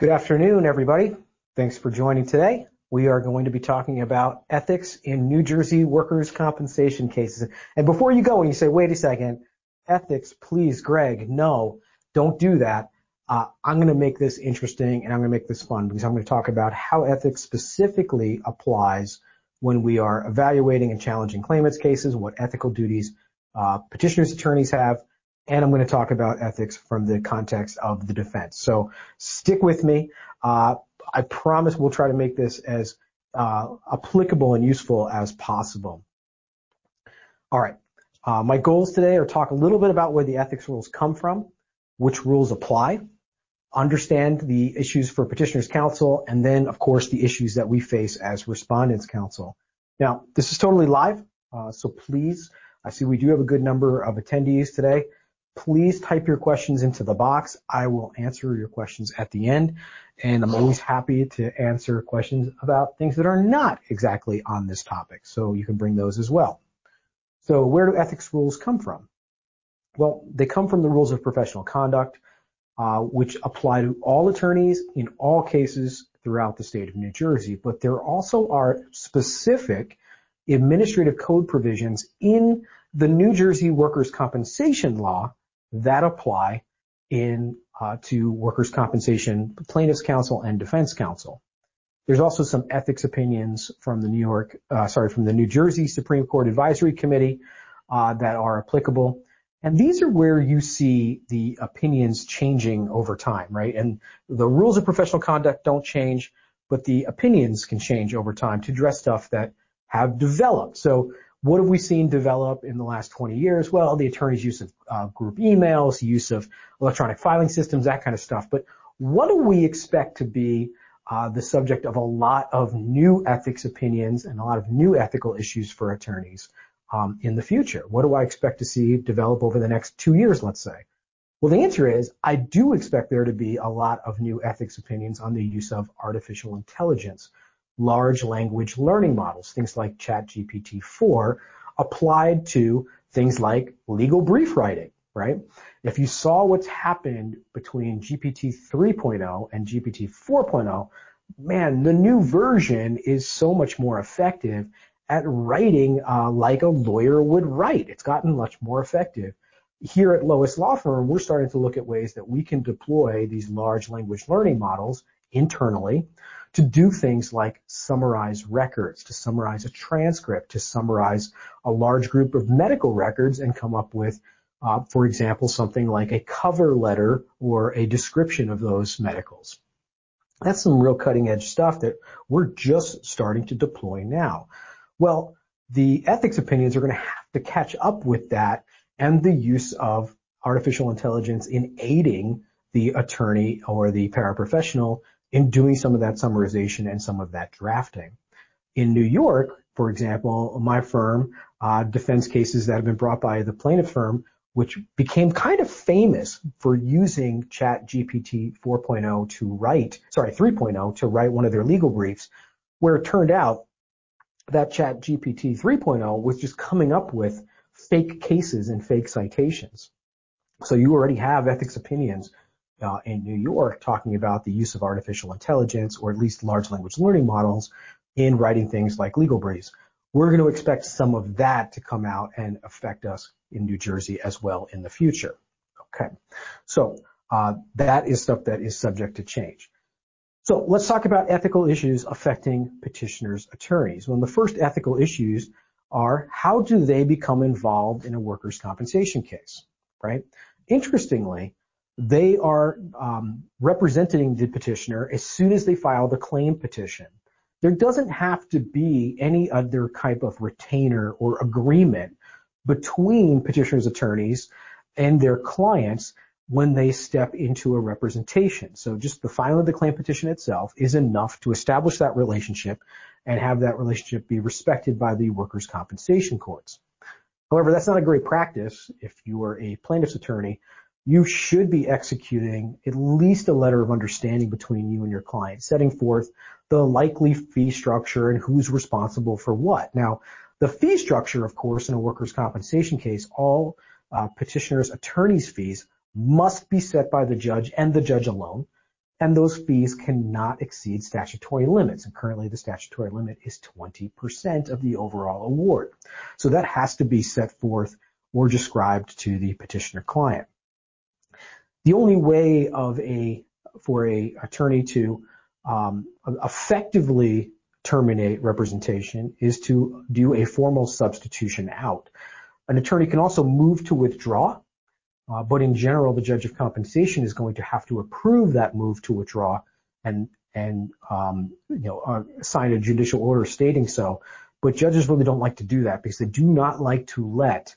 Good afternoon, everybody. Thanks for joining today. We are going to be talking about ethics in New Jersey workers' compensation cases. And before you go and you say, wait a second, ethics, please, Greg, no, don't do that. Uh, I'm going to make this interesting and I'm going to make this fun because I'm going to talk about how ethics specifically applies when we are evaluating and challenging claimants cases, what ethical duties uh, petitioners' attorneys have, and I'm going to talk about ethics from the context of the defense. So stick with me. Uh, I promise we'll try to make this as uh, applicable and useful as possible. All right. Uh, my goals today are talk a little bit about where the ethics rules come from, which rules apply, understand the issues for petitioners counsel, and then, of course, the issues that we face as respondents counsel. Now, this is totally live, uh, so please, I see we do have a good number of attendees today. Please type your questions into the box. I will answer your questions at the end, and I'm always happy to answer questions about things that are not exactly on this topic, so you can bring those as well. So where do ethics rules come from? Well, they come from the rules of professional conduct, uh, which apply to all attorneys in all cases throughout the state of New Jersey, but there also are specific administrative code provisions in the New Jersey workers' compensation law that apply in uh, to workers' compensation plaintiffs' counsel and defense counsel. There's also some ethics opinions from the New York, uh, sorry, from the New Jersey Supreme Court Advisory Committee uh, that are applicable. And these are where you see the opinions changing over time, right? And the rules of professional conduct don't change, but the opinions can change over time to address stuff that have developed. So what have we seen develop in the last 20 years? Well, the attorney's use of uh, group emails, use of electronic filing systems, that kind of stuff. But what do we expect to be uh, the subject of a lot of new ethics opinions and a lot of new ethical issues for attorneys um, in the future? What do I expect to see develop over the next two years, let's say? Well, the answer is I do expect there to be a lot of new ethics opinions on the use of artificial intelligence large language learning models, things like ChatGPT-4, applied to things like legal brief writing, right? If you saw what's happened between GPT 3.0 and GPT 4.0, man, the new version is so much more effective at writing uh, like a lawyer would write. It's gotten much more effective. Here at Lois Law Firm, we're starting to look at ways that we can deploy these large language learning models internally to do things like summarize records, to summarize a transcript, to summarize a large group of medical records and come up with, uh, for example, something like a cover letter or a description of those medicals. That's some real cutting edge stuff that we're just starting to deploy now. Well, the ethics opinions are going to have to catch up with that and the use of artificial intelligence in aiding the attorney or the paraprofessional in doing some of that summarization and some of that drafting. In New York, for example, my firm uh, defends cases that have been brought by the plaintiff firm, which became kind of famous for using Chat GPT 4.0 to write, sorry, 3.0 to write one of their legal briefs, where it turned out that Chat GPT 3.0 was just coming up with fake cases and fake citations. So you already have ethics opinions uh, in New York talking about the use of artificial intelligence or at least large language learning models in writing things like legal briefs. We're going to expect some of that to come out and affect us in New Jersey as well in the future. Okay, so uh, that is stuff that is subject to change. So let's talk about ethical issues affecting petitioners' attorneys. One of the first ethical issues are how do they become involved in a workers' compensation case, right? Interestingly, they are um, representing the petitioner as soon as they file the claim petition. There doesn't have to be any other type of retainer or agreement between petitioner's attorneys and their clients when they step into a representation. So just the filing of the claim petition itself is enough to establish that relationship and have that relationship be respected by the workers' compensation courts. However, that's not a great practice if you are a plaintiff's attorney you should be executing at least a letter of understanding between you and your client, setting forth the likely fee structure and who's responsible for what. Now, the fee structure, of course, in a workers' compensation case, all uh, petitioners' attorneys' fees must be set by the judge and the judge alone. and those fees cannot exceed statutory limits. And currently the statutory limit is 20% of the overall award. So that has to be set forth or described to the petitioner client. The only way of a for a attorney to um, effectively terminate representation is to do a formal substitution out. An attorney can also move to withdraw uh, but in general, the judge of compensation is going to have to approve that move to withdraw and and um, you know uh, sign a judicial order stating so. But judges really don't like to do that because they do not like to let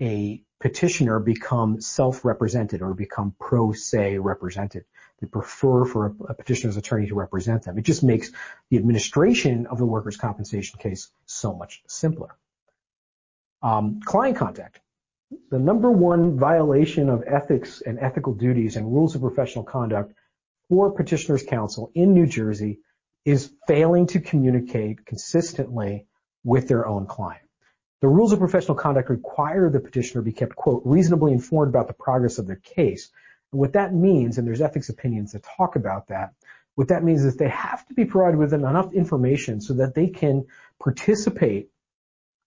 a petitioner become self-represented or become pro se represented. They prefer for a, petitioner's attorney to represent them. It just makes the administration of the workers' compensation case so much simpler. Um, client contact the number one violation of ethics and ethical duties and rules of professional conduct for petitioners counsel in New Jersey is failing to communicate consistently with their own client. The rules of professional conduct require the petitioner be kept, quote, reasonably informed about the progress of their case. And what that means, and there's ethics opinions that talk about that, what that means is they have to be provided with enough information so that they can participate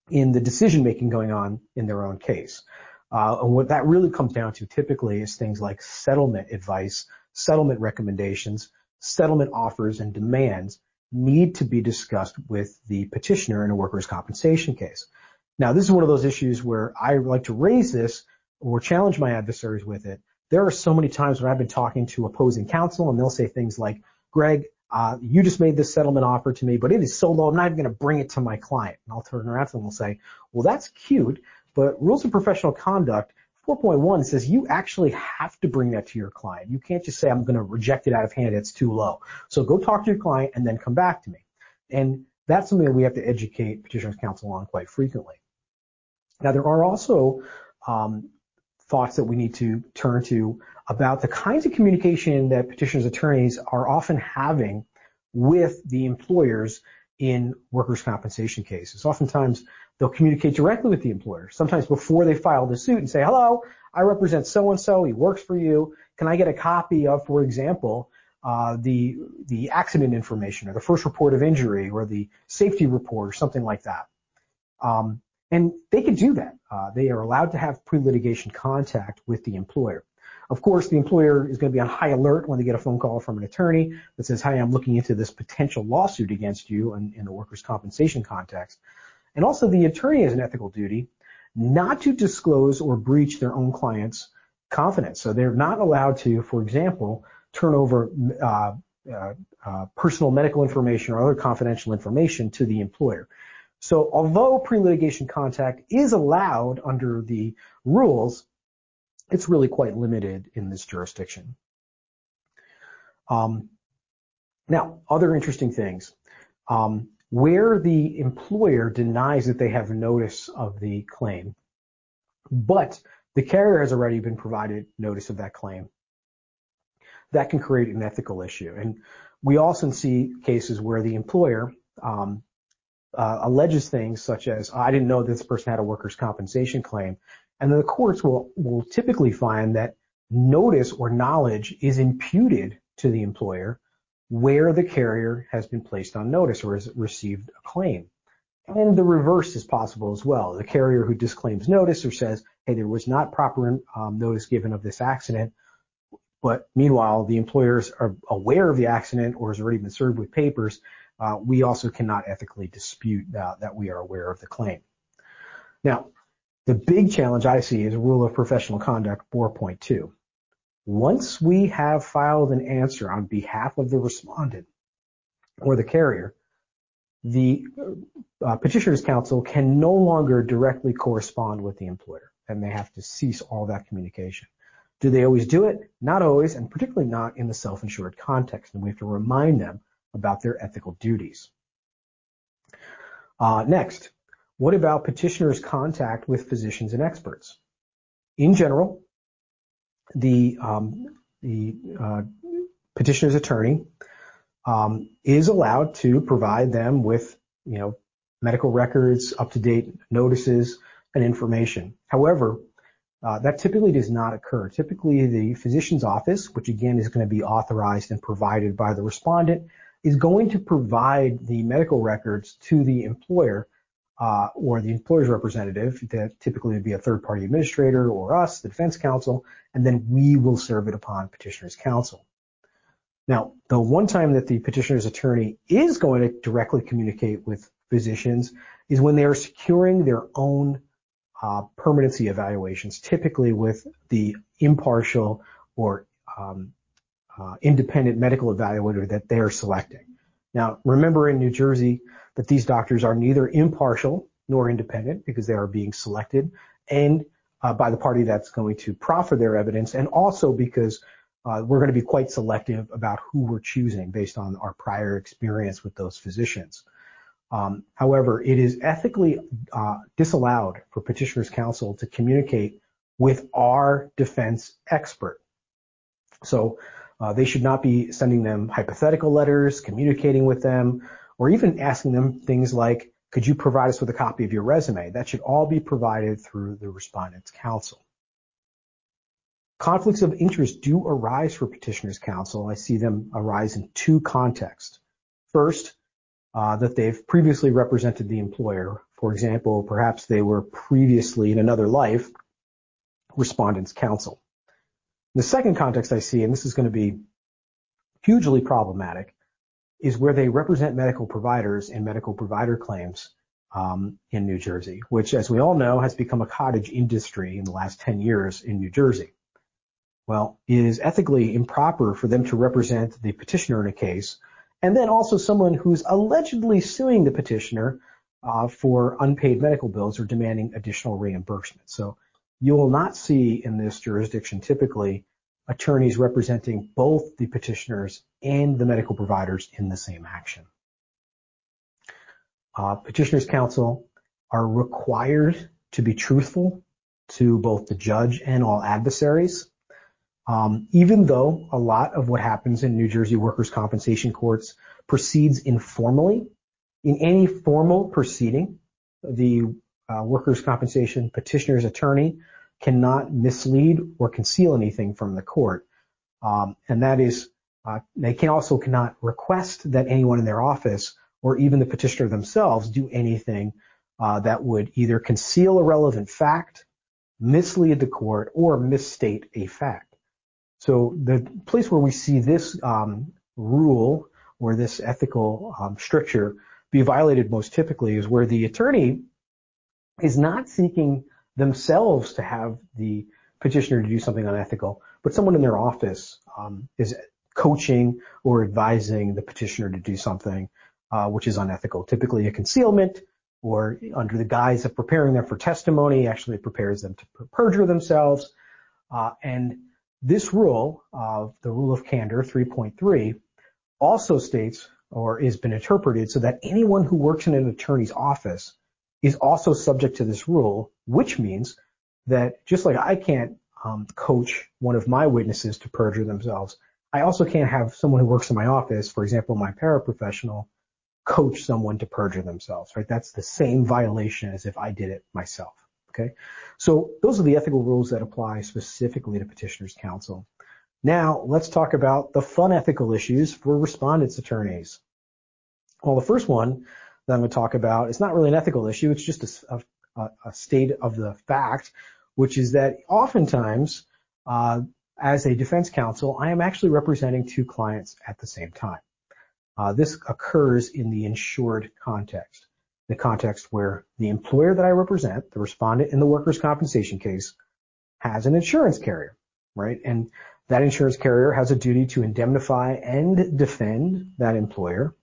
in the decision making going on in their own case. Uh, and what that really comes down to typically is things like settlement advice, settlement recommendations, settlement offers, and demands need to be discussed with the petitioner in a workers' compensation case. Now, this is one of those issues where I like to raise this or challenge my adversaries with it. There are so many times when I've been talking to opposing counsel and they'll say things like, Greg, uh, you just made this settlement offer to me, but it is so low, I'm not even going to bring it to my client. And I'll turn around to them and say, well, that's cute, but rules of professional conduct 4.1 says you actually have to bring that to your client. You can't just say, I'm going to reject it out of hand. It's too low. So go talk to your client and then come back to me. And that's something that we have to educate petitioners counsel on quite frequently. Now, there are also um, thoughts that we need to turn to about the kinds of communication that petitioners attorneys are often having with the employers in workers' compensation cases. Oftentimes, they'll communicate directly with the employer, sometimes before they file the suit and say, hello, I represent so-and-so, he works for you. Can I get a copy of, for example, uh, the, the accident information or the first report of injury or the safety report or something like that? Um, and they can do that. Uh, they are allowed to have pre-litigation contact with the employer. Of course, the employer is going to be on high alert when they get a phone call from an attorney that says, "Hi, I'm looking into this potential lawsuit against you in, in the workers' compensation context." And also, the attorney has an ethical duty not to disclose or breach their own client's confidence. So they're not allowed to, for example, turn over uh, uh, uh, personal medical information or other confidential information to the employer. So although pre-litigation contact is allowed under the rules, it's really quite limited in this jurisdiction. Um, now, other interesting things. Um, where the employer denies that they have notice of the claim, but the carrier has already been provided notice of that claim, that can create an ethical issue. And we often see cases where the employer um, uh, alleges things such as, I didn't know this person had a workers' compensation claim. And then the courts will, will typically find that notice or knowledge is imputed to the employer where the carrier has been placed on notice or has received a claim. And the reverse is possible as well. The carrier who disclaims notice or says, hey, there was not proper um, notice given of this accident, but meanwhile, the employers are aware of the accident or has already been served with papers we also cannot ethically dispute that we are aware of the claim. Now, the big challenge I see is Rule of Professional Conduct 4.2. Once we have filed an answer on behalf of the respondent or the carrier, the uh, petitioner's counsel can no longer directly correspond with the employer, and they have to cease all that communication. Do they always do it? Not always, and particularly not in the self-insured context. And we have to remind them about their ethical duties. Uh, next, what about petitioners' contact with physicians and experts? In general, the um, the uh, petitioner's attorney um, is allowed to provide them with, you know, medical records, up-to-date notices, and information. However, uh, that typically does not occur. Typically, the physician's office, which again is going to be authorized and provided by the respondent, is going to provide the medical records to the employer uh, or the employer's representative, that typically would be a third-party administrator or us, the defense counsel, and then we will serve it upon petitioner's counsel. Now, the one time that the petitioner's attorney is going to directly communicate with physicians is when they are securing their own uh, permanency evaluations, typically with the impartial or um, independent medical evaluator that they are selecting. Now, remember in New Jersey that these doctors are neither impartial nor independent because they are being selected and uh, by the party that's going to proffer their evidence and also because uh, we're going to be quite selective about who we're choosing based on our prior experience with those physicians. Um, however, it is ethically uh, disallowed for petitioner's counsel to communicate with our defense expert. So uh, they should not be sending them hypothetical letters, communicating with them, or even asking them things like, could you provide us with a copy of your resume? That should all be provided through the respondent's counsel. Conflicts of interest do arise for petitioner's counsel. I see them arise in two contexts. First, uh, that they've previously represented the employer. For example, perhaps they were previously in another life respondent's counsel. The second context I see, and this is going to be hugely problematic, is where they represent medical providers in medical provider claims um, in New Jersey, which, as we all know, has become a cottage industry in the last 10 years in New Jersey. Well, it is ethically improper for them to represent the petitioner in a case, and then also someone who's allegedly suing the petitioner uh, for unpaid medical bills or demanding additional reimbursement. So you will not see in this jurisdiction typically attorneys representing both the petitioners and the medical providers in the same action. Uh, petitioners counsel are required to be truthful to both the judge and all adversaries. Um, even though a lot of what happens in New Jersey workers' compensation courts proceeds informally, in any formal proceeding, the uh, workers' compensation petitioner's attorney cannot mislead or conceal anything from the court. Um, and that is, uh, they can also cannot request that anyone in their office or even the petitioner themselves do anything uh, that would either conceal a relevant fact, mislead the court, or misstate a fact. So the place where we see this um, rule or this ethical um, stricture be violated most typically is where the attorney is not seeking themselves to have the petitioner to do something unethical, but someone in their office um, is coaching or advising the petitioner to do something uh, which is unethical, typically a concealment or under the guise of preparing them for testimony, actually prepares them to perjure themselves. Uh, and this rule of the rule of candor 3.3 also states or has been interpreted so that anyone who works in an attorney's office is also subject to this rule, which means that just like I can't um, coach one of my witnesses to perjure themselves, I also can't have someone who works in my office, for example, my paraprofessional, coach someone to perjure themselves, right? That's the same violation as if I did it myself. Okay. So those are the ethical rules that apply specifically to petitioners counsel. Now let's talk about the fun ethical issues for respondents attorneys. Well, the first one that I'm going to talk about it's not really an ethical issue. It's just a, a, a state of the fact, which is that oftentimes, uh, as a defense counsel, I am actually representing two clients at the same time. Uh, this occurs in the insured context the context where the employer that I represent, the respondent in the workers' compensation case, has an insurance carrier, right? And that insurance carrier has a duty to indemnify and defend that employer.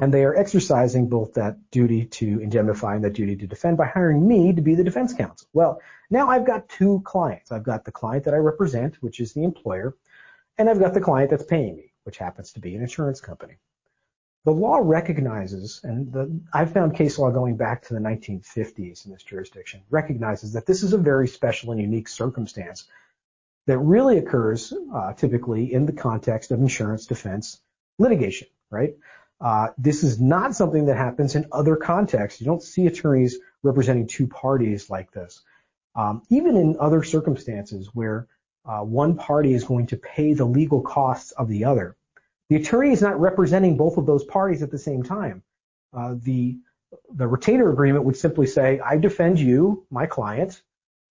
And they are exercising both that duty to indemnify and that duty to defend by hiring me to be the defense counsel. Well, now I've got two clients. I've got the client that I represent, which is the employer, and I've got the client that's paying me, which happens to be an insurance company. The law recognizes, and the, I've found case law going back to the 1950s in this jurisdiction, recognizes that this is a very special and unique circumstance that really occurs uh, typically in the context of insurance defense litigation, right? Uh, this is not something that happens in other contexts. You don't see attorneys representing two parties like this. Um, even in other circumstances where uh, one party is going to pay the legal costs of the other, the attorney is not representing both of those parties at the same time. Uh, the the retainer agreement would simply say, I defend you, my client,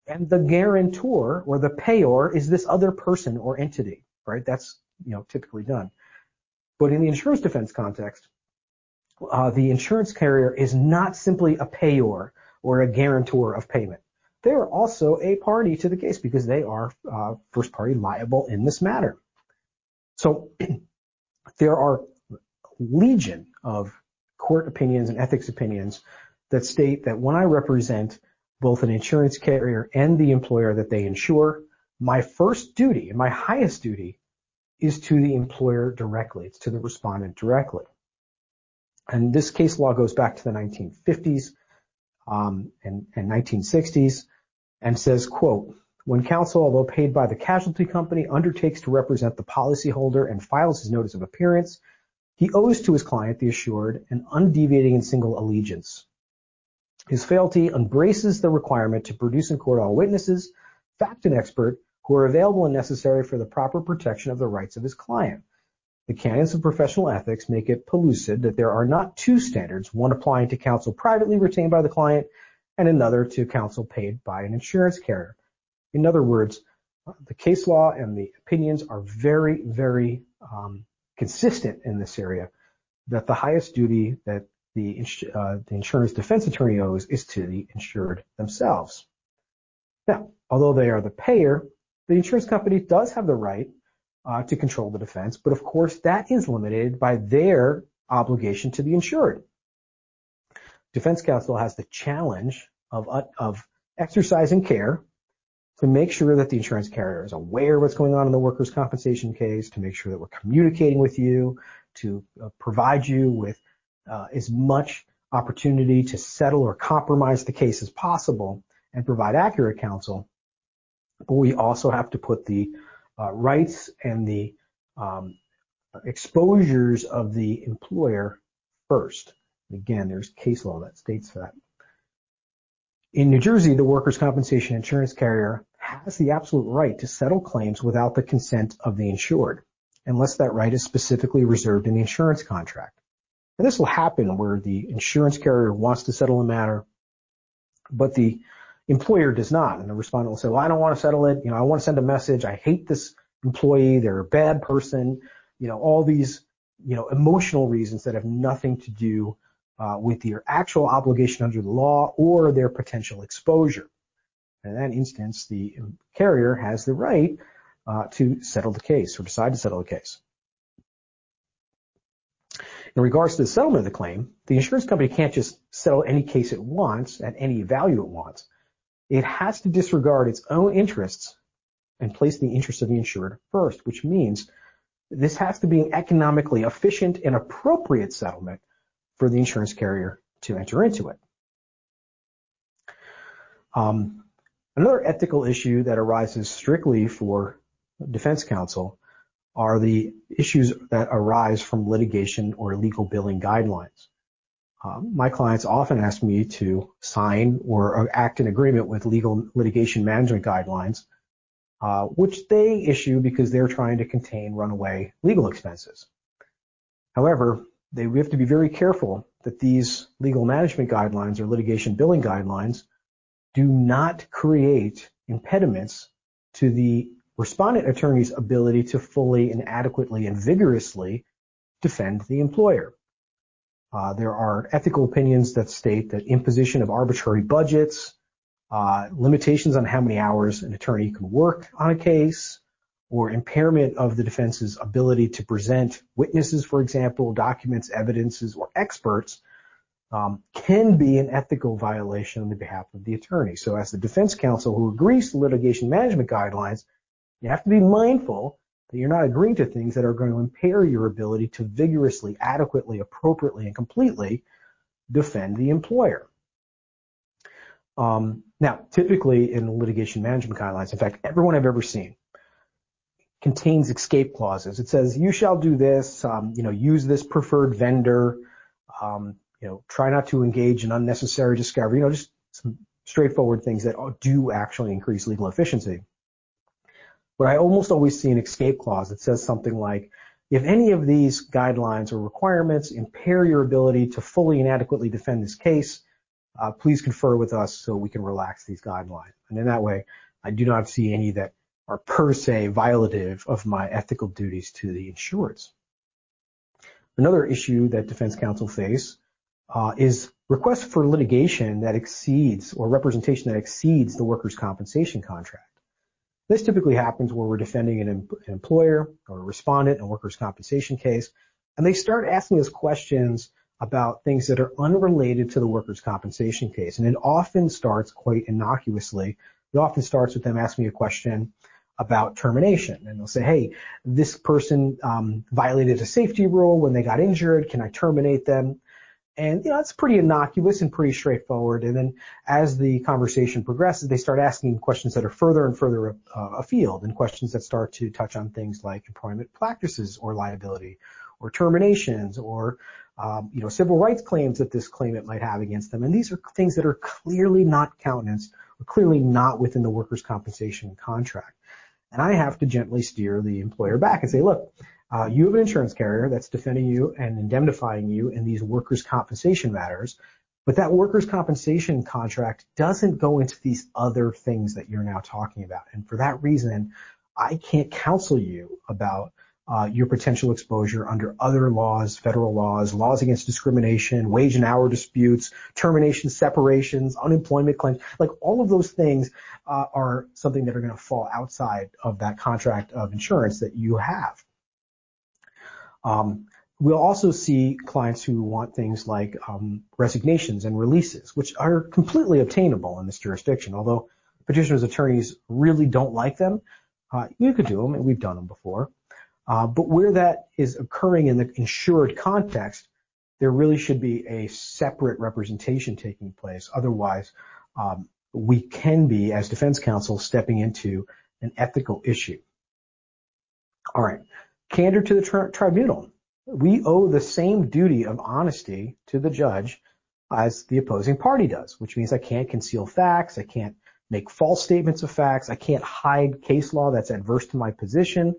and the guarantor or the payor is this other person or entity, right? That's you know typically done. But in the insurance defense context, uh, the insurance carrier is not simply a payor or a guarantor of payment. They are also a party to the case because they are uh, first party liable in this matter. So there are legion of court opinions and ethics opinions that state that when I represent both an insurance carrier and the employer that they insure, my first duty and my highest duty is to the employer directly. It's to the respondent directly. And this case law goes back to the 1950s um, and, and 1960s and says, quote, when counsel, although paid by the casualty company, undertakes to represent the policyholder and files his notice of appearance, he owes to his client, the assured, an undeviating and single allegiance. His fealty embraces the requirement to produce in court all witnesses, fact and expert, who are available and necessary for the proper protection of the rights of his client. The canons of professional ethics make it pellucid that there are not two standards, one applying to counsel privately retained by the client and another to counsel paid by an insurance carrier. In other words, the case law and the opinions are very, very um, consistent in this area that the highest duty that the, uh, the insurance defense attorney owes is to the insured themselves. Now, although they are the payer, the insurance company does have the right uh, to control the defense, but of course that is limited by their obligation to the insured. Defense counsel has the challenge of, uh, of exercising care to make sure that the insurance carrier is aware of what's going on in the workers' compensation case, to make sure that we're communicating with you, to uh, provide you with uh, as much opportunity to settle or compromise the case as possible and provide accurate counsel. But we also have to put the uh, rights and the um, exposures of the employer first. Again, there's case law that states that. In New Jersey, the workers' compensation insurance carrier has the absolute right to settle claims without the consent of the insured, unless that right is specifically reserved in the insurance contract. And this will happen where the insurance carrier wants to settle a matter, but the employer does not. And the respondent will say, well, I don't want to settle it. You know, I want to send a message. I hate this employee. They're a bad person. You know, all these, you know, emotional reasons that have nothing to do uh, with your actual obligation under the law or their potential exposure. And In that instance, the carrier has the right uh, to settle the case or decide to settle the case. In regards to the settlement of the claim, the insurance company can't just settle any case it wants at any value it wants. It has to disregard its own interests and place the interests of the insured first, which means this has to be an economically efficient and appropriate settlement for the insurance carrier to enter into it. Um, another ethical issue that arises strictly for defense counsel are the issues that arise from litigation or legal billing guidelines. Um, my clients often ask me to sign or act in agreement with legal litigation management guidelines, uh, which they issue because they're trying to contain runaway legal expenses. However, they, we have to be very careful that these legal management guidelines or litigation billing guidelines do not create impediments to the respondent attorney's ability to fully and adequately and vigorously defend the employer. Uh, there are ethical opinions that state that imposition of arbitrary budgets, uh, limitations on how many hours an attorney can work on a case, or impairment of the defense's ability to present witnesses, for example, documents, evidences, or experts, um, can be an ethical violation on the behalf of the attorney. So as the defense counsel who agrees to litigation management guidelines, you have to be mindful that you're not agreeing to things that are going to impair your ability to vigorously, adequately, appropriately, and completely defend the employer. Um, now, typically in litigation management guidelines, in fact, everyone I've ever seen contains escape clauses. It says you shall do this, um, you know, use this preferred vendor, um, you know, try not to engage in unnecessary discovery, you know, just some straightforward things that do actually increase legal efficiency. But I almost always see an escape clause that says something like, if any of these guidelines or requirements impair your ability to fully and adequately defend this case, uh, please confer with us so we can relax these guidelines. And in that way, I do not see any that are per se violative of my ethical duties to the insureds. Another issue that defense counsel face uh, is requests for litigation that exceeds or representation that exceeds the workers' compensation contract. This typically happens where we're defending an, em- an employer or a respondent in a workers' compensation case, and they start asking us questions about things that are unrelated to the workers' compensation case. And it often starts quite innocuously. It often starts with them asking me a question about termination. And they'll say, hey, this person um, violated a safety rule when they got injured. Can I terminate them? And, you know, it's pretty innocuous and pretty straightforward. And then as the conversation progresses, they start asking questions that are further and further uh, afield and questions that start to touch on things like employment practices or liability or terminations or, um, you know, civil rights claims that this claimant might have against them. And these are things that are clearly not countenanced or clearly not within the workers' compensation contract. And I have to gently steer the employer back and say, look, uh, you have an insurance carrier that's defending you and indemnifying you in these workers' compensation matters, but that workers' compensation contract doesn't go into these other things that you're now talking about. And for that reason, I can't counsel you about uh, your potential exposure under other laws, federal laws, laws against discrimination, wage and hour disputes, termination separations, unemployment claims. Like all of those things uh, are something that are going to fall outside of that contract of insurance that you have. Um, we'll also see clients who want things like um, resignations and releases, which are completely obtainable in this jurisdiction. Although petitioners' attorneys really don't like them, uh, you could do them, and we've done them before. Uh, but where that is occurring in the insured context, there really should be a separate representation taking place. Otherwise, um, we can be, as defense counsel, stepping into an ethical issue. All right candor to the tri- tribunal. We owe the same duty of honesty to the judge as the opposing party does, which means I can't conceal facts. I can't make false statements of facts. I can't hide case law that's adverse to my position.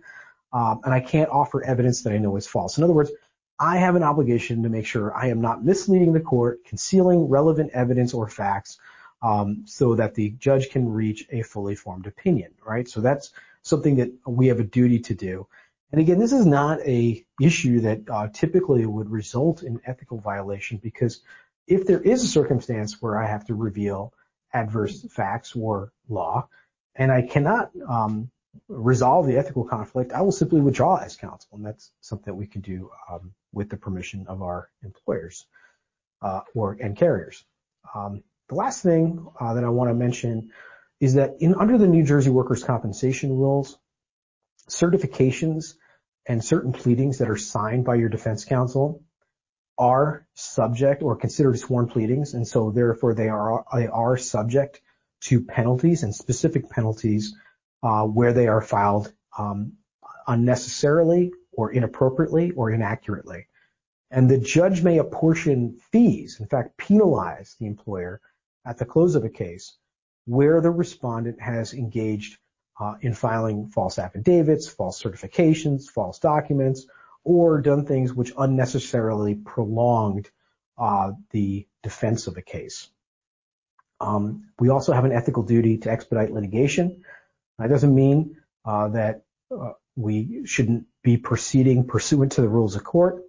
Um, and I can't offer evidence that I know is false. In other words, I have an obligation to make sure I am not misleading the court, concealing relevant evidence or facts, um, so that the judge can reach a fully formed opinion, right? So that's something that we have a duty to do. And again, this is not a issue that uh, typically would result in ethical violation because if there is a circumstance where I have to reveal adverse facts or law, and I cannot um, resolve the ethical conflict, I will simply withdraw as counsel, and that's something we can do um, with the permission of our employers uh, or and carriers. Um, the last thing uh, that I want to mention is that in under the New Jersey workers' compensation rules, certifications and certain pleadings that are signed by your defense counsel are subject or considered sworn pleadings, and so therefore they are they are subject to penalties and specific penalties uh, where they are filed um, unnecessarily or inappropriately or inaccurately. And the judge may apportion fees, in fact, penalize the employer at the close of a case where the respondent has engaged in filing false affidavits, false certifications, false documents, or done things which unnecessarily prolonged uh, the defense of a case. Um, we also have an ethical duty to expedite litigation. That doesn't mean uh, that uh, we shouldn't be proceeding pursuant to the rules of court.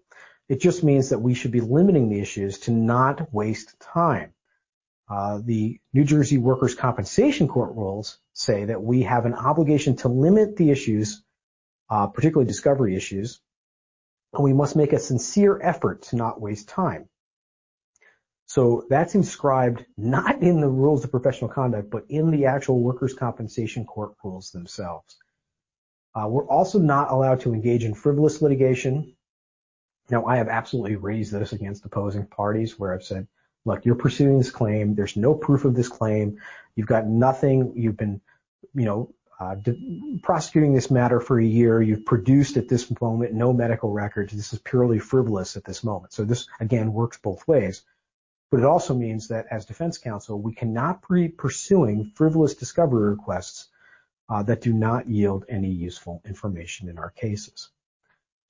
It just means that we should be limiting the issues to not waste time. Uh, the New Jersey Workers' Compensation Court rules say that we have an obligation to limit the issues, uh, particularly discovery issues, and we must make a sincere effort to not waste time. So that's inscribed not in the rules of professional conduct, but in the actual Workers' Compensation Court rules themselves. Uh, we're also not allowed to engage in frivolous litigation. Now, I have absolutely raised this against opposing parties where I've said, look, you're pursuing this claim. There's no proof of this claim. You've got nothing. You've been, you know, uh, prosecuting this matter for a year. You've produced at this moment no medical records. This is purely frivolous at this moment. So this again works both ways. but it also means that as defense counsel, we cannot be pursuing frivolous discovery requests uh, that do not yield any useful information in our cases.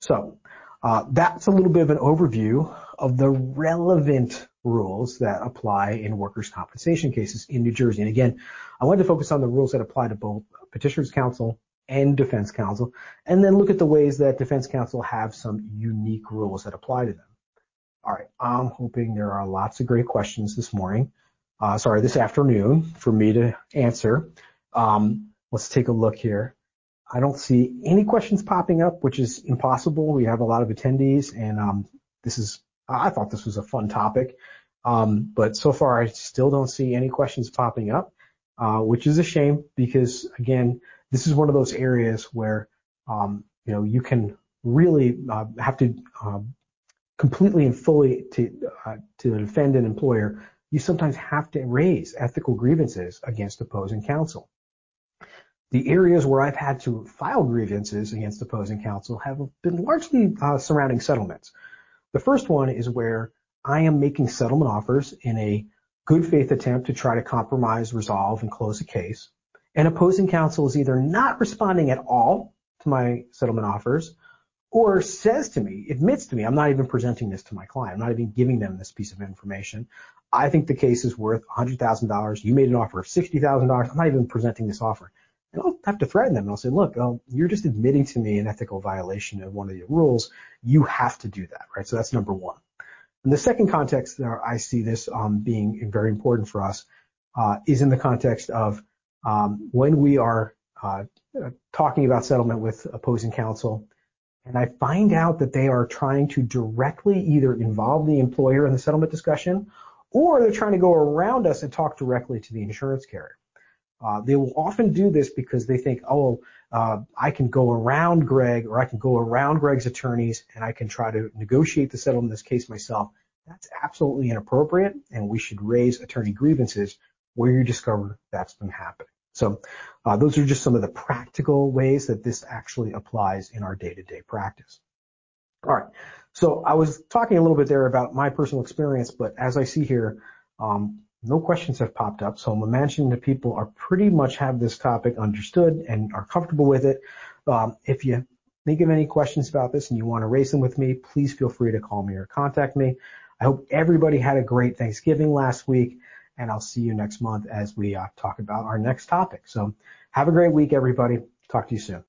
So uh, that's a little bit of an overview of the relevant rules that apply in workers' compensation cases in New Jersey. And again, I wanted to focus on the rules that apply to both petitioner's counsel and defense counsel, and then look at the ways that defense counsel have some unique rules that apply to them. All right, I'm hoping there are lots of great questions this morning. Uh, sorry, this afternoon for me to answer. Um, let's take a look here. I don't see any questions popping up, which is impossible. We have a lot of attendees, and um, this is I thought this was a fun topic, um, but so far I still don't see any questions popping up, uh, which is a shame because again, this is one of those areas where um, you know you can really uh, have to um, completely and fully to uh, to defend an employer. You sometimes have to raise ethical grievances against opposing counsel. The areas where I've had to file grievances against opposing counsel have been largely uh, surrounding settlements. The first one is where I am making settlement offers in a good faith attempt to try to compromise, resolve, and close a case. And opposing counsel is either not responding at all to my settlement offers or says to me, admits to me, I'm not even presenting this to my client. I'm not even giving them this piece of information. I think the case is worth $100,000. You made an offer of $60,000. I'm not even presenting this offer. And I'll have to threaten them. And I'll say, look, oh, you're just admitting to me an ethical violation of one of the rules. You have to do that, right? So that's number one. And the second context that I see this um, being very important for us uh, is in the context of um, when we are uh, talking about settlement with opposing counsel, and I find out that they are trying to directly either involve the employer in the settlement discussion, or they're trying to go around us and talk directly to the insurance carrier. Uh, they will often do this because they think, oh, uh, I can go around Greg or I can go around Greg's attorneys and I can try to negotiate the settlement in this case myself. That's absolutely inappropriate and we should raise attorney grievances where you discover that's been happening. So uh, those are just some of the practical ways that this actually applies in our day-to-day practice. All right. So I was talking a little bit there about my personal experience, but as I see here, um, no questions have popped up, so I'm imagining that people are pretty much have this topic understood and are comfortable with it. Um, if you think of any questions about this and you want to raise them with me, please feel free to call me or contact me. I hope everybody had a great Thanksgiving last week, and I'll see you next month as we uh, talk about our next topic. So have a great week, everybody. Talk to you soon.